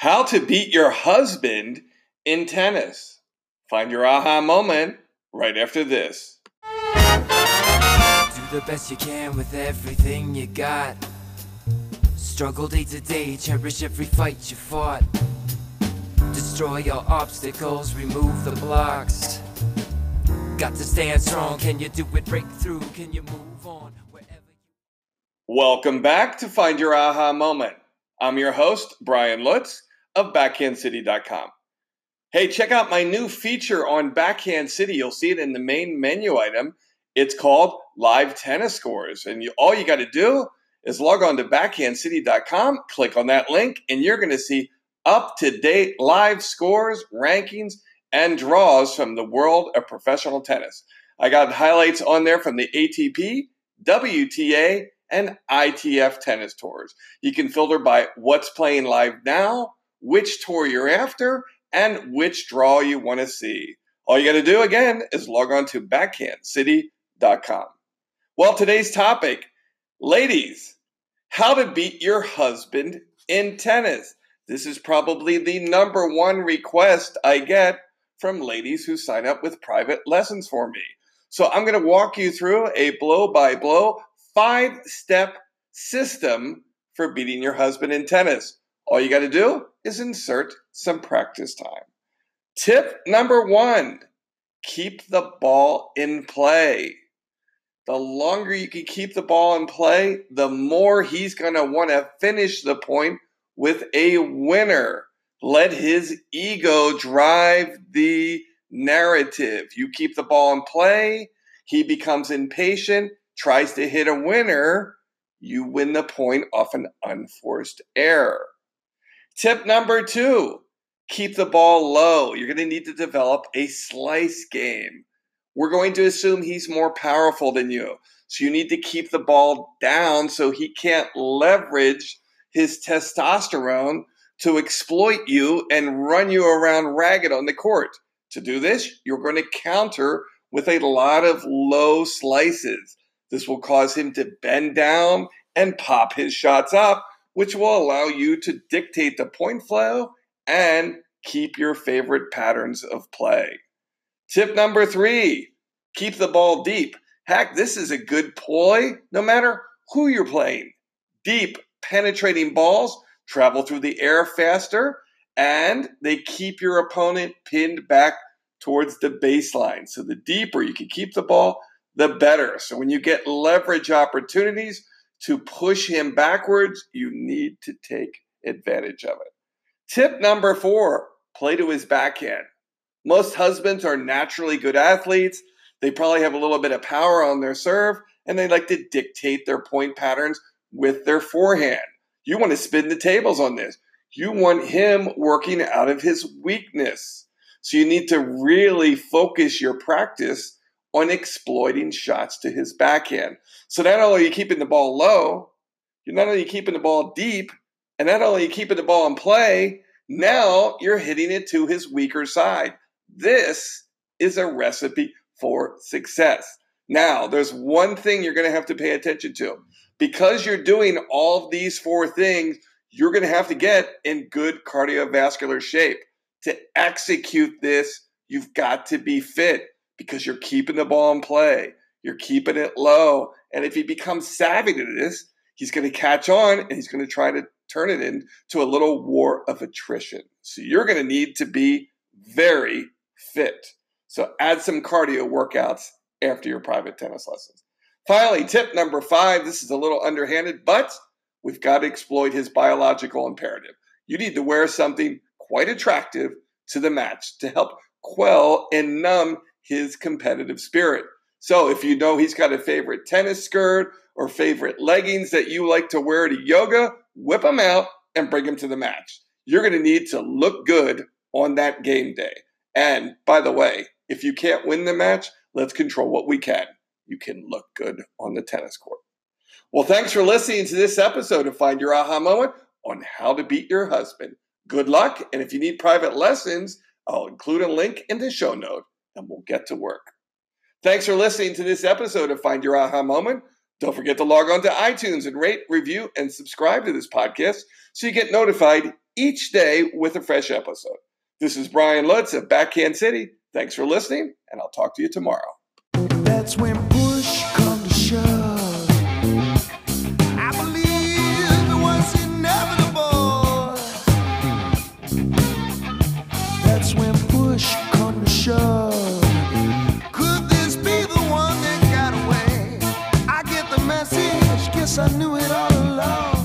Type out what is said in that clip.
How to beat your husband in tennis. Find your aha moment right after this. Do the best you can with everything you got. Struggle day to day, cherish every fight you fought. Destroy your obstacles, remove the blocks. Got to stand strong. Can you do it? Break through. Can you move on wherever you Welcome back to Find Your Aha Moment. I'm your host, Brian Lutz of BackhandCity.com. Hey, check out my new feature on Backhand City. You'll see it in the main menu item. It's called Live Tennis Scores. And you, all you got to do is log on to BackhandCity.com, click on that link, and you're going to see up to date live scores, rankings, and draws from the world of professional tennis. I got highlights on there from the ATP, WTA, and ITF tennis tours. You can filter by what's playing live now, which tour you're after, and which draw you want to see. All you got to do again is log on to backhandcity.com. Well, today's topic, ladies, how to beat your husband in tennis. This is probably the number one request I get from ladies who sign up with private lessons for me. So I'm going to walk you through a blow by blow, five step system for beating your husband in tennis. All you got to do is insert some practice time. Tip number one keep the ball in play. The longer you can keep the ball in play, the more he's going to want to finish the point with a winner. Let his ego drive the narrative. You keep the ball in play, he becomes impatient, tries to hit a winner. You win the point off an unforced error. Tip number two keep the ball low. You're going to need to develop a slice game. We're going to assume he's more powerful than you. So you need to keep the ball down so he can't leverage his testosterone to exploit you and run you around ragged on the court. To do this, you're going to counter with a lot of low slices. This will cause him to bend down and pop his shots up, which will allow you to dictate the point flow and keep your favorite patterns of play. Tip number three keep the ball deep. Heck, this is a good ploy no matter who you're playing. Deep, penetrating balls travel through the air faster and they keep your opponent pinned back towards the baseline. So the deeper you can keep the ball, the better. So when you get leverage opportunities to push him backwards, you need to take advantage of it. Tip number four play to his backhand. Most husbands are naturally good athletes. They probably have a little bit of power on their serve, and they like to dictate their point patterns with their forehand. You want to spin the tables on this. You want him working out of his weakness. So you need to really focus your practice on exploiting shots to his backhand. So not only are you keeping the ball low, you're not only keeping the ball deep, and not only are you keeping the ball in play, now you're hitting it to his weaker side. This is a recipe for success. Now, there's one thing you're going to have to pay attention to. Because you're doing all of these four things, you're going to have to get in good cardiovascular shape. To execute this, you've got to be fit because you're keeping the ball in play. You're keeping it low. And if he becomes savvy to this, he's going to catch on and he's going to try to turn it into a little war of attrition. So you're going to need to be very fit. So add some cardio workouts after your private tennis lessons. Finally, tip number five this is a little underhanded, but we've got to exploit his biological imperative. You need to wear something quite attractive to the match to help quell and numb his competitive spirit. So if you know he's got a favorite tennis skirt or favorite leggings that you like to wear to yoga, whip them out and bring them to the match. You're going to need to look good on that game day. And by the way, if you can't win the match, let's control what we can. You can look good on the tennis court. Well, thanks for listening to this episode of Find Your Aha Moment on how to beat your husband. Good luck. And if you need private lessons, I'll include a link in the show note and we'll get to work. Thanks for listening to this episode of Find Your Aha Moment. Don't forget to log on to iTunes and rate, review, and subscribe to this podcast so you get notified each day with a fresh episode. This is Brian Lutz of Backhand City. Thanks for listening, and I'll talk to you tomorrow. That's when guess I knew it all along.